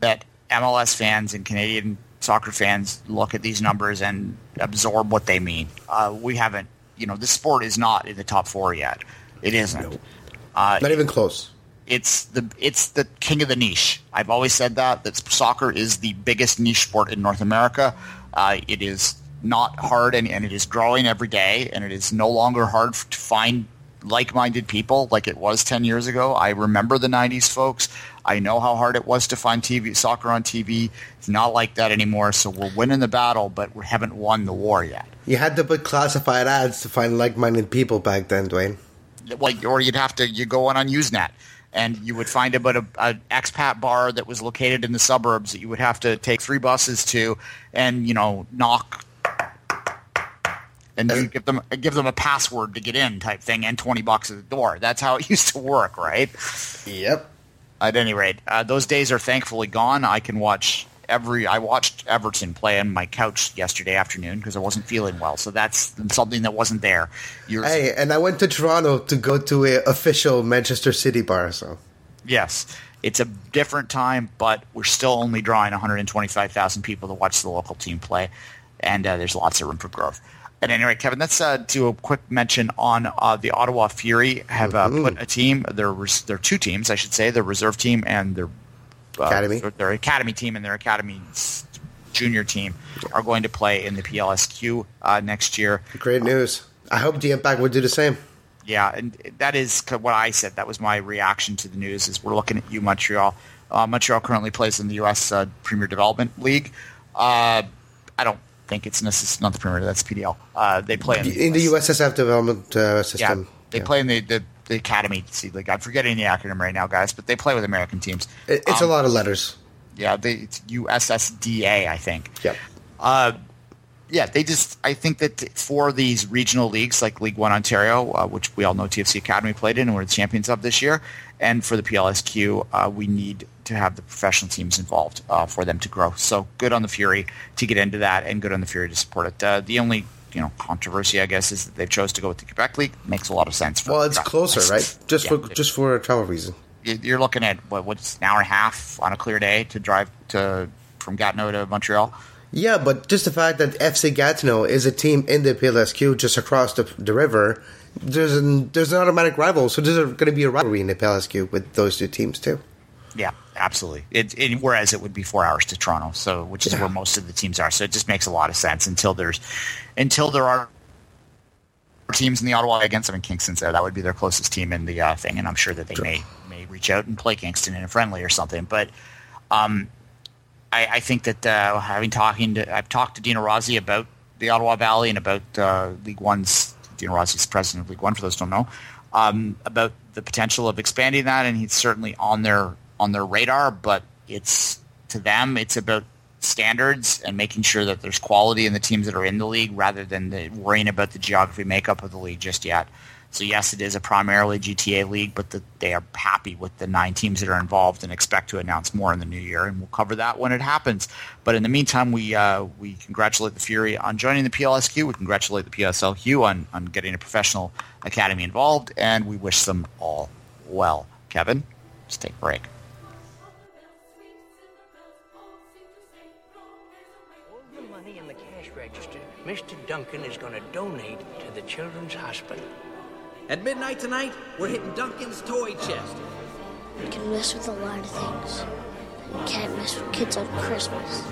that MLS fans and Canadian soccer fans look at these numbers and absorb what they mean. Uh, we haven't, you know, this sport is not in the top four yet. It isn't. Uh, Not even close. it's the it's the king of the niche. I've always said that that soccer is the biggest niche sport in North America. Uh, it is not hard and, and it is growing every day, and it is no longer hard to find like-minded people like it was 10 years ago. I remember the 90s folks. I know how hard it was to find TV soccer on TV. It's not like that anymore. So we're winning the battle, but we haven't won the war yet. You had to put classified ads to find like-minded people back then, Duane. like or you'd have to you go on on Usenet and you would find about a, a expat bar that was located in the suburbs that you would have to take three buses to and you know knock and you give them give them a password to get in type thing and 20 bucks at the door that's how it *laughs* used to work right Yep. at any rate uh, those days are thankfully gone i can watch every i watched everton play on my couch yesterday afternoon because i wasn't feeling well so that's something that wasn't there Hey, and I went to Toronto to go to a official Manchester City bar. So Yes, it's a different time, but we're still only drawing 125,000 people to watch the local team play, and uh, there's lots of room for growth. At any rate, Kevin, let's uh, do a quick mention on uh, the Ottawa Fury have uh, put a team. Their res- their two teams, I should say, their reserve team and their uh, Academy. their, their academy team and their academy junior team are going to play in the PLSQ uh, next year. Great news. I hope the Impact would do the same. Yeah, and that is what I said. That was my reaction to the news. Is we're looking at you, Montreal. Uh, Montreal currently plays in the U.S. Uh, Premier Development League. Uh, I don't think it's necessarily not the Premier. That's PDL. Uh, they play in the, In the USSF development uh, Yeah, they Yeah. play in the, the, the Academy Seed League. I'm forgetting the acronym right now, guys, but they play with American teams. It- It's a Um, lot of letters. Yeah, they, it's USSDA, I think. Yep. Uh, yeah, they just. I think that for these regional leagues like League One Ontario, uh, which we all know TFC Academy played in and we're the champions of this year, and for the PLSQ, uh, we need to have the professional teams involved uh, for them to grow. So good on the Fury to get into that, and good on the Fury to support it. Uh, the only you know controversy, I guess, is that they chose to go with the Quebec League. Makes a lot of sense. For Well, it's closer, right? Just Yeah. for just for a travel reason. You- You're looking at what, what's an hour and a half on a clear day to drive to from Gatineau to Montreal. Yeah, but just the fact that FC Gatineau is a team in the PLSQ just across the, the river, there's an there's an automatic rival. So there's going to be a rivalry in the PLSQ with those two teams too. Yeah, absolutely. It, it, whereas it would be four hours to Toronto, so which is Yeah. where most of the teams are. So it just makes a lot of sense until there's until there are teams in the Ottawa against them in Kingston. there. That would be their closest team in the uh, thing, and I'm sure that they may may reach out and play Kingston in a friendly or something. But um, I, I think that uh, having talking to I've talked to Dino Rossi about the Ottawa Valley and about uh, League One's Dino Rossi's president of League One for those who don't know um, about the potential of expanding that, and he's certainly on their on their radar. But it's to them, it's about standards and making sure that there's quality in the teams that are in the league, rather than the, worrying about the geography makeup of the league just yet. So yes, it is a primarily GTA league, but the, they are happy with the nine teams that are involved and expect to announce more in the new year, and we'll cover that when it happens. But in the meantime, we uh, we congratulate the Fury on joining the PLSQ. We congratulate the PSLQ on on getting a professional academy involved, and we wish them all well. Kevin, let's take a break. Mr. Duncan is going to donate to the Children's Hospital. At midnight tonight, we're hitting Duncan's toy chest. You can mess with a lot of things. Can't mess with kids on Christmas.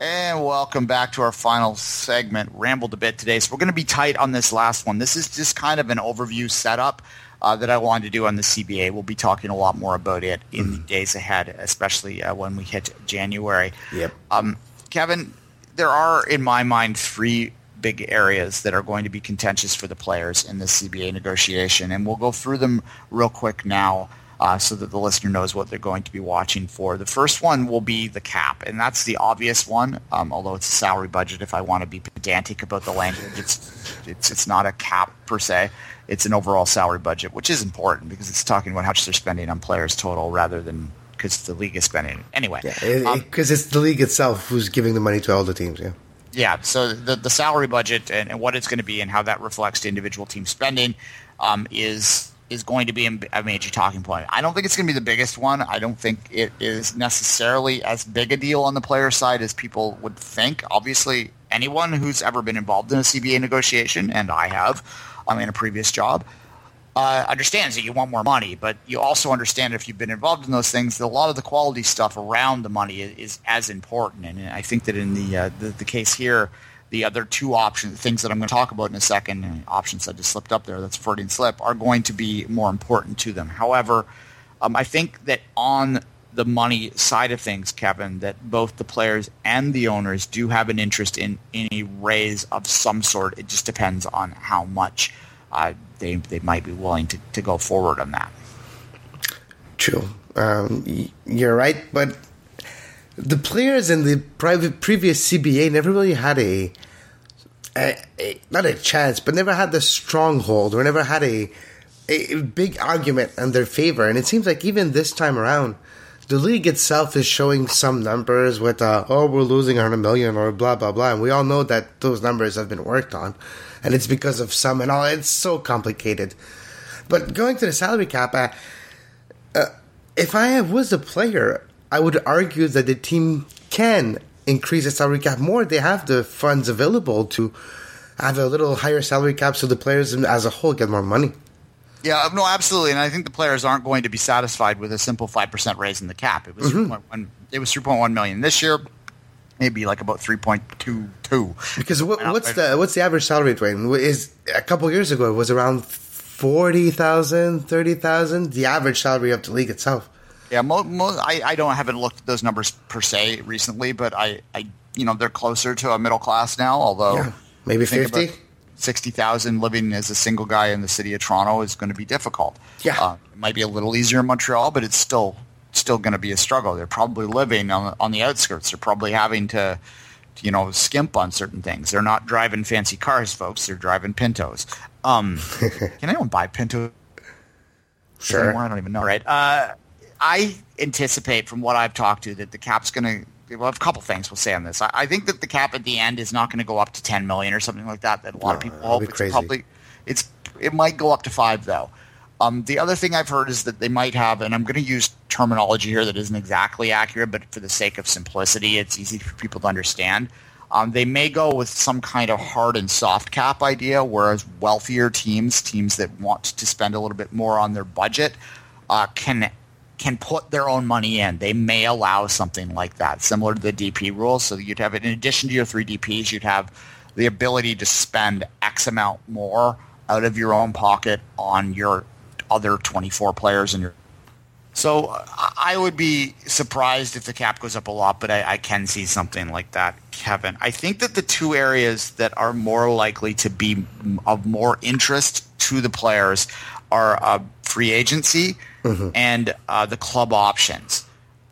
And welcome back to our final segment. Rambled a bit today, so we're going to be tight on this last one. This is just kind of an overview setup uh, that I wanted to do on the CBA. We'll be talking a lot more about it in the days ahead, especially uh, when we hit January. Yep. Um, Kevin, there are, in my mind, three big areas that are going to be contentious for the players in the CBA negotiation, and we'll go through them real quick now uh, so that the listener knows what they're going to be watching for. The first one will be the cap, and that's the obvious one. Um, although it's a salary budget, if I want to be pedantic about the language, it's it's it's not a cap per se. It's an overall salary budget, which is important because it's talking about how much they're spending on players total rather than because the league is spending. Anyway, Yeah, um, because it's the league itself who's giving the money to all the teams. Yeah. yeah, so the, the salary budget and, and what it's going to be and how that reflects to individual team spending um, is is going to be a major talking point. I don't think it's going to be the biggest one. I don't think it is necessarily as big a deal on the player side as people would think. Obviously, anyone who's ever been involved in a CBA negotiation, and I have, um, in a previous job, uh, understands that you want more money, but you also understand if you've been involved in those things that a lot of the quality stuff around the money is, is as important. And I think that in the, uh, the the case here, the other two options, things that I'm going to talk about in a second, options that just slipped up there, that's Freudian slip, are going to be more important to them. However, um, I think that on the money side of things, Kevin, that both the players and the owners do have an interest in, in a raise of some sort. It just depends on how much uh, they they might be willing to, to go forward on that. True. Um, you're right, but the players in the private previous CBA never really had a, a, a not a chance, but never had the stronghold or never had a, a big argument in their favor. And it seems like even this time around, the league itself is showing some numbers with, uh, oh, we're losing 100 million or blah, blah, blah. And we all know that those numbers have been worked on. And it's because of some and all. It's so complicated. But going to the salary cap, uh, uh, if I was a player, I would argue that the team can increase the salary cap more. They have the funds available to have a little higher salary cap so the players as a whole get more money. Yeah, no, absolutely, and I think the players aren't going to be satisfied with a simple five percent raise in the cap. It was Mhm. 3.1, it was three point one million this year, maybe like about three point two two. Because what, what's the what's the average salary range? Is a couple years ago it was around 40,000, 30,000, the average salary of the league itself. Yeah, mo- mo- I, I don't haven't looked at those numbers per se recently, but I, I you know they're closer to a middle class now. Although Yeah, maybe 50? sixty thousand living as a single guy in the city of Toronto is going to be difficult. Yeah. uh, it might be a little easier in Montreal, but it's still still going to be a struggle. They're probably living on on the outskirts. They're probably having to. You know, skimp on certain things. They're not driving fancy cars, folks. They're driving Pintos. Um, *laughs* can anyone buy Pinto? Sure. anymore? I don't even know. Right. Uh, I anticipate from what I've talked to that the cap's going to. Well, a couple things we'll say on this. I, I think that the cap at the end is not going to go up to 10 million or something like that. That a lot of people hope. It's crazy. probably it's it might go up to five though. Um, the other thing I've heard is that they might have, and I'm going to use terminology here that isn't exactly accurate, but for the sake of simplicity, it's easy for people to understand. Um, they may go with some kind of hard and soft cap idea, whereas wealthier teams, teams that want to spend a little bit more on their budget, uh, can can put their own money in. They may allow something like that, similar to the DP rules. So you'd have, in addition to your three DPs, you'd have the ability to spend X amount more out of your own pocket on your other 24 players in your so I would be surprised if the cap goes up a lot, but I, I can see something like that, Kevin. I think that the two areas that are more likely to be of more interest to the players are uh, free agency and uh, the club options.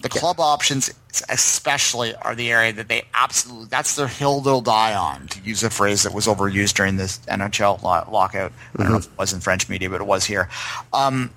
The club options, especially, are the area that they absolutely, that's their hill they'll die on, to use a phrase that was overused during this NHL lo- lockout. I don't know if it was in French media, but it was here. Um,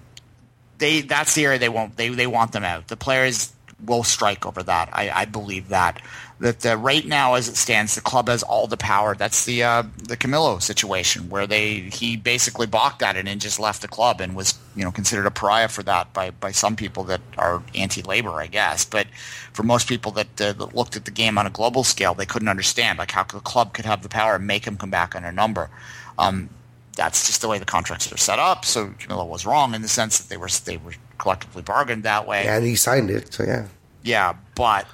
they that's the area they won't they they want them out. The players will strike over that. I, I believe that that uh, right now as it stands, the club has all the power. That's the uh, the Camilo situation where they he basically balked at it and just left the club and was you know considered a pariah for that by by some people that are anti-labor, I guess. But for most people that, uh, that looked at the game on a global scale, they couldn't understand like how the club could have the power and make him come back on a number. Um, that's just the way the contracts are set up. So Camilo was wrong in the sense that they were they were collectively bargained that way. And he signed it, so yeah. Yeah, but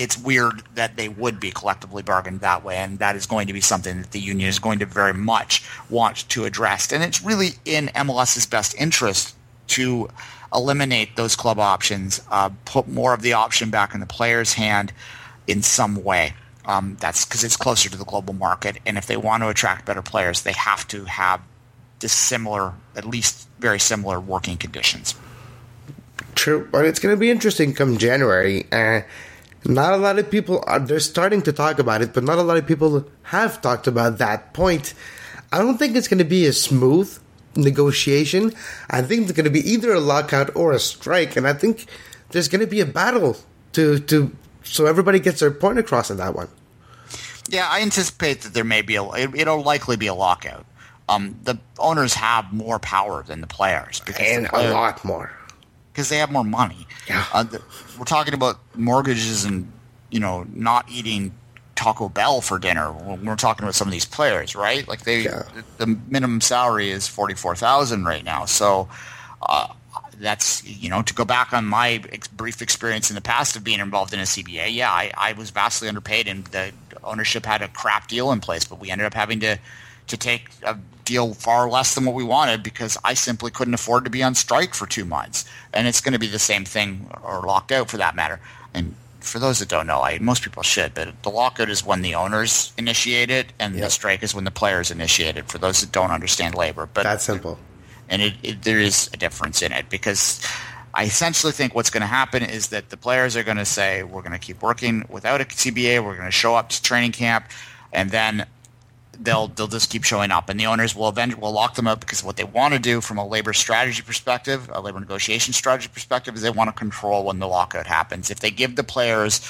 it's weird that they would be collectively bargained that way, and that is going to be something that the union is going to very much want to address. And it's really in MLS's best interest to eliminate those club options, uh, put more of the option back in the player's hand in some way. Um, that's because it's closer to the global market, and if they want to attract better players, they have to have dissimilar, at least very similar working conditions. True, but it's going to be interesting come January. Uh, not a lot of people are they're starting to talk about it, but not a lot of people have talked about that point. I don't think it's going to be a smooth negotiation. I think it's going to be either a lockout or a strike, and I think there's going to be a battle to to so everybody gets their point across in that one. Yeah, I anticipate that there may be a. It, it'll likely be a lockout. Um, the owners have more power than the players because And the a lot more. Because they have more money. Yeah. Uh, the, we're talking about mortgages and you know not eating Taco Bell for dinner when we're talking about some of these players, right? Like they, Yeah. the, the minimum salary is forty four thousand right now, so. Uh, that's you know to go back on my ex- brief experience in the past of being involved in a CBA. Yeah, I, I was vastly underpaid, and the ownership had a crap deal in place, but we ended up having to to take a deal far less than what we wanted because I simply couldn't afford to be on strike for two months. And it's going to be the same thing, or locked out for that matter. And for those that don't know, I most people should, but the lockout is when the owners initiate it, and the strike is when the players initiate it. For those that don't understand labor, but That's simple. and it, it, there is a difference in it because I essentially think what's going to happen is that the players are going to say we're going to keep working without a CBA. We're going to show up to training camp, and then they'll they'll just keep showing up, and the owners will eventually will lock them up because what they want to do from a labor strategy perspective, a labor negotiation strategy perspective, is they want to control when the lockout happens. If they give the players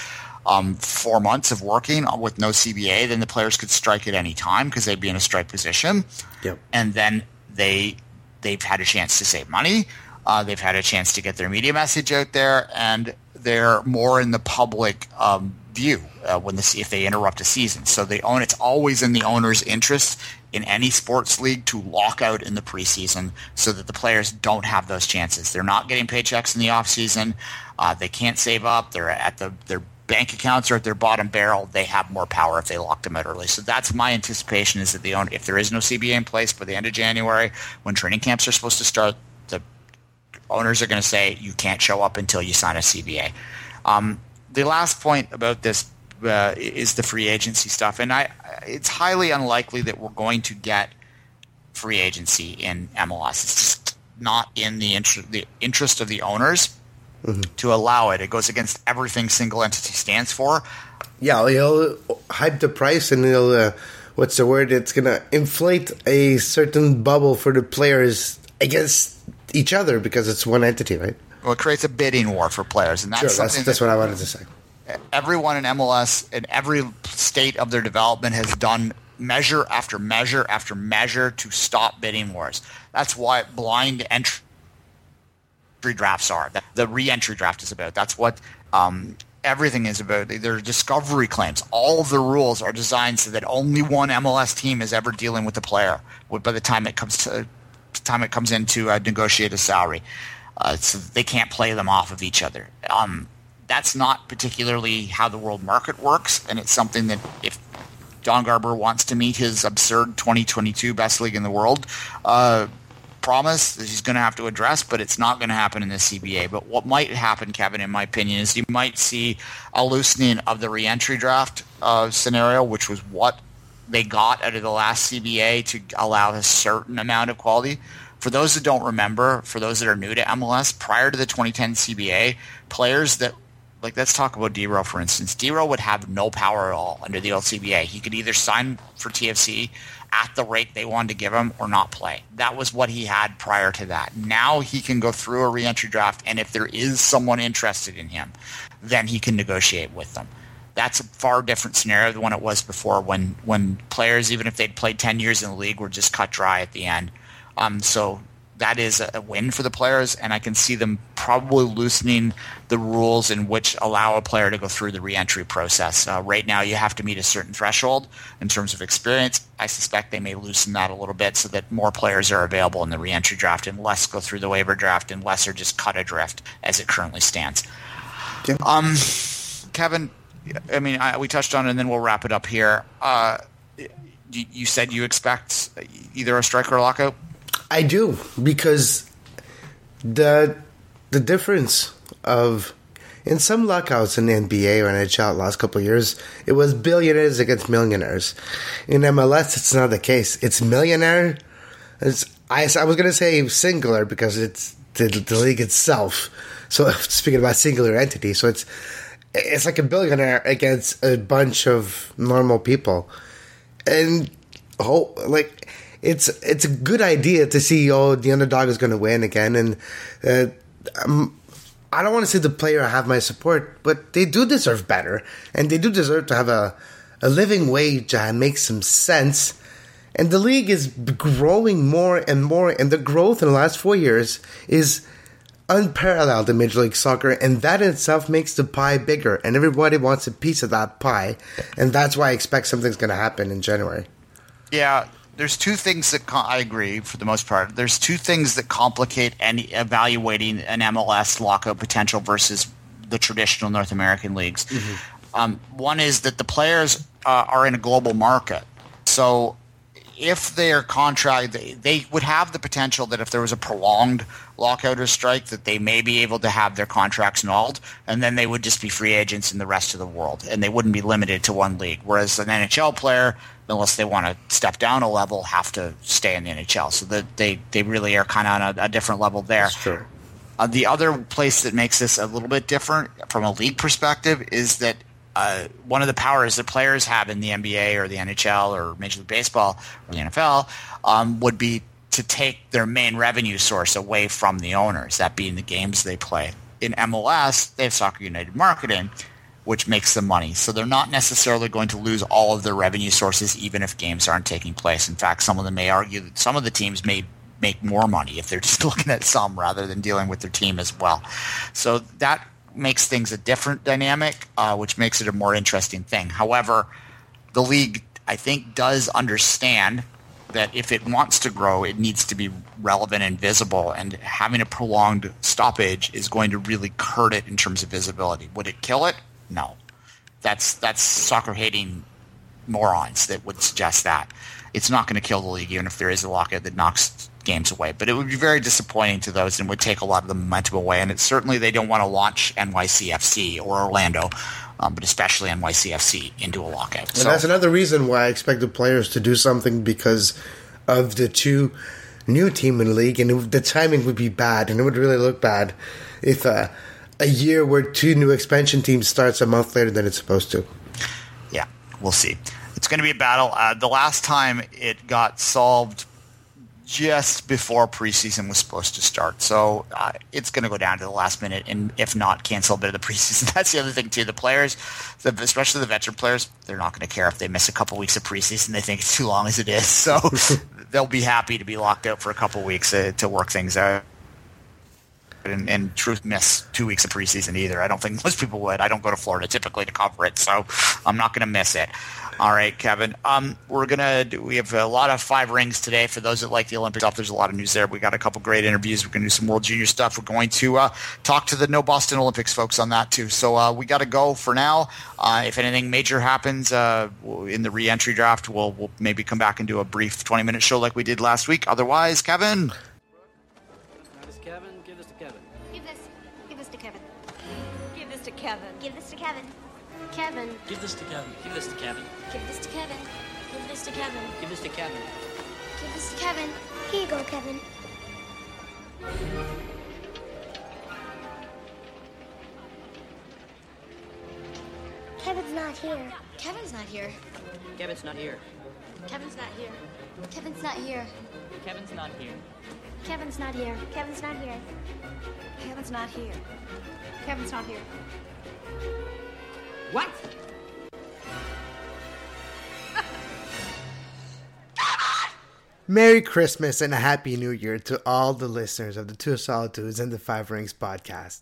um, four months of working with no CBA, then the players could strike at any time because they'd be in a strike position, Yep. and then they they've had a chance to save money. Uh, they've had a chance to get their media message out there, and they're more in the public um, uh, when if they interrupt a season. So they own it's always in the owner's interest in any sports league to lock out in the preseason so that the players don't have those chances. They're not getting paychecks in the off season. Uh, they can't save up. They're at the their bank accounts are at their bottom barrel. They have more power if they lock them out early. So that's my anticipation is that the owner, if there is no CBA in place by the end of January, when training camps are supposed to start, the owners are going to say you can't show up until you sign a CBA. Um, the last point about this uh, is the free agency stuff, and I, it's highly unlikely that we're going to get free agency in MLS. It's just not in the interest the interest of the owners to allow it. It goes against everything single entity stands for. Yeah, he'll hype the price and he'll, uh, what's the word? It's going to inflate a certain bubble for the players against each other because it's one entity, right? Well, it creates a bidding war for players, and that's Sure, something that's, that's that what I wanted to say. everyone in MLS in every state of their development has done measure after measure after measure to stop bidding wars. That's why blind entry drafts are. The re-entry draft is about. That's what um, everything is about. They're discovery claims. All of the rules are designed so that only one MLS team is ever dealing with the player by the time it comes to time it comes in to uh, negotiate a salary. Uh, so they can't play them off of each other. Um, that's not particularly how the world market works, and it's something that if Don Garber wants to meet his absurd 2022 best league in the world uh, promise that he's going to have to address, but it's not going to happen in the CBA. But what might happen, Kevin, in my opinion, is you might see a loosening of the reentry draft uh, scenario, which was what they got out of the last CBA to allow a certain amount of quality. For those that don't remember, for those that are new to MLS, prior to the 2010 CBA, players that like let's talk about DeRo for instance. DeRo would have no power at all under the old CBA. He could either sign for TFC at the rate they wanted to give him or not play. That was what he had prior to that. Now he can go through a reentry draft, and if there is someone interested in him, then he can negotiate with them. That's a far different scenario than what it was before when, when players, even if they'd played 10 years in the league, were just cut dry at the end. Um, so that is a win for the players, and I can see them probably loosening the rules in which allow a player to go through the reentry process. Uh, right now, you have to meet a certain threshold in terms of experience. I suspect they may loosen that a little bit so that more players are available in the reentry draft and less go through the waiver draft and less are just cut adrift as it currently stands. Um, Kevin, I mean, I, we touched on it, and then we'll wrap it up here. Uh, you, you said you expect either a strike or a lockout. I do because the the difference of in some lockouts in the NBA or NHL last couple years, it was billionaires against millionaires. In MLS, it's not the case. It's millionaire. It's, I, I was to say singular because it's the, the league itself. So *laughs* speaking about singular entity, so it's it's like a billionaire against a bunch of normal people, and oh, like it's it's a good idea to see oh the underdog is going to win again, and uh, um, I don't want to say the player have my support, but they do deserve better, and they do deserve to have a a living wage that makes some sense. And the league is growing more and more, and the growth in the last four years is unparalleled in Major League Soccer, and that in itself makes the pie bigger, and everybody wants a piece of that pie, and that's why I expect something's going to happen in January. Yeah, there's two things that I agree for the most part. There's two things that complicate any evaluating an MLS lockout potential versus the traditional North American leagues. Um, one is that the players uh, are in a global market, so if their contract, they, they would have the potential that if there was a prolonged lockout or strike, that they may be able to have their contracts annulled, and then they would just be free agents in the rest of the world, and they wouldn't be limited to one league. Whereas an NHL player, unless they want to step down a level, have to stay in the NHL. So that they, they really are kind of on a, a different level there. Sure. Uh, the other place that makes this a little bit different from a league perspective is that uh, one of the powers that players have in the NBA or the NHL or Major League Baseball or the NFL um, would be to take their main revenue source away from the owners, that being the games they play. In MLS, they have Soccer United Marketing, which makes them money. So they're not necessarily going to lose all of their revenue sources even if games aren't taking place. In fact, some of them may argue that some of the teams may make more money if they're *laughs* just looking at some rather than dealing with their team as well. So that makes things a different dynamic, uh, which makes it a more interesting thing. However, the league, I think, does understand that if it wants to grow, it needs to be relevant and visible, and having a prolonged stoppage is going to really hurt it in terms of visibility. Would it kill it? No. That's that's soccer hating morons that would suggest that. It's not going to kill the league, even if there is a lockout that knocks games away. But it would be very disappointing to those and would take a lot of the momentum away. And it's certainly they don't want to launch NYCFC or Orlando, um, but especially NYCFC into a lockout. And that's another reason why I expect the players to do something because of the two new team in the league, and it, the timing would be bad, and it would really look bad if uh, a year where two new expansion teams starts a month later than it's supposed to. Yeah, we'll see. It's going to be a battle. Uh, the last time it got solved just before preseason was supposed to start. So uh, it's going to go down to the last minute, and if not, cancel a bit of the *laughs* preseason. That's the other thing too. The players, especially the veteran players, they're not going to care if they miss a couple weeks of preseason. They think it's too long as it is, so *laughs* they'll be happy to be locked out for a couple weeks uh, to work things out. And, and, truth miss two weeks of preseason either. I don't think most people would. I don't go to Florida typically to cover it, so I'm not going to miss it. All right, Kevin. Um, we're gonna do, we have a lot of five rings today for those that like the Olympic stuff. There's a lot of news there. We got a couple great interviews. We're gonna do some World Junior stuff. We're going to uh, talk to the No Boston Olympics folks on that too. So uh, we got to go for now. Uh, if anything major happens uh, in the re-entry draft, we'll, we'll maybe come back and do a brief 20 minute show like we did last week. Otherwise. Kevin, Kevin. Give this to Kevin. Give this to Kevin. Give this to Kevin. Give this to Kevin. Give this to Kevin. Give this to Kevin. Here you go, Kevin. Kevin's not here. Kevin's not here. Kevin's not here. Kevin's not here. Kevin's not here. Kevin's not here. Kevin's not here. Kevin's not here. Kevin's not here. Kevin's not here. What? Merry Christmas and a Happy New Year to all the listeners of the Two Solitudes and the Five Rings podcast.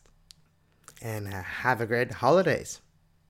And uh, have a great holidays.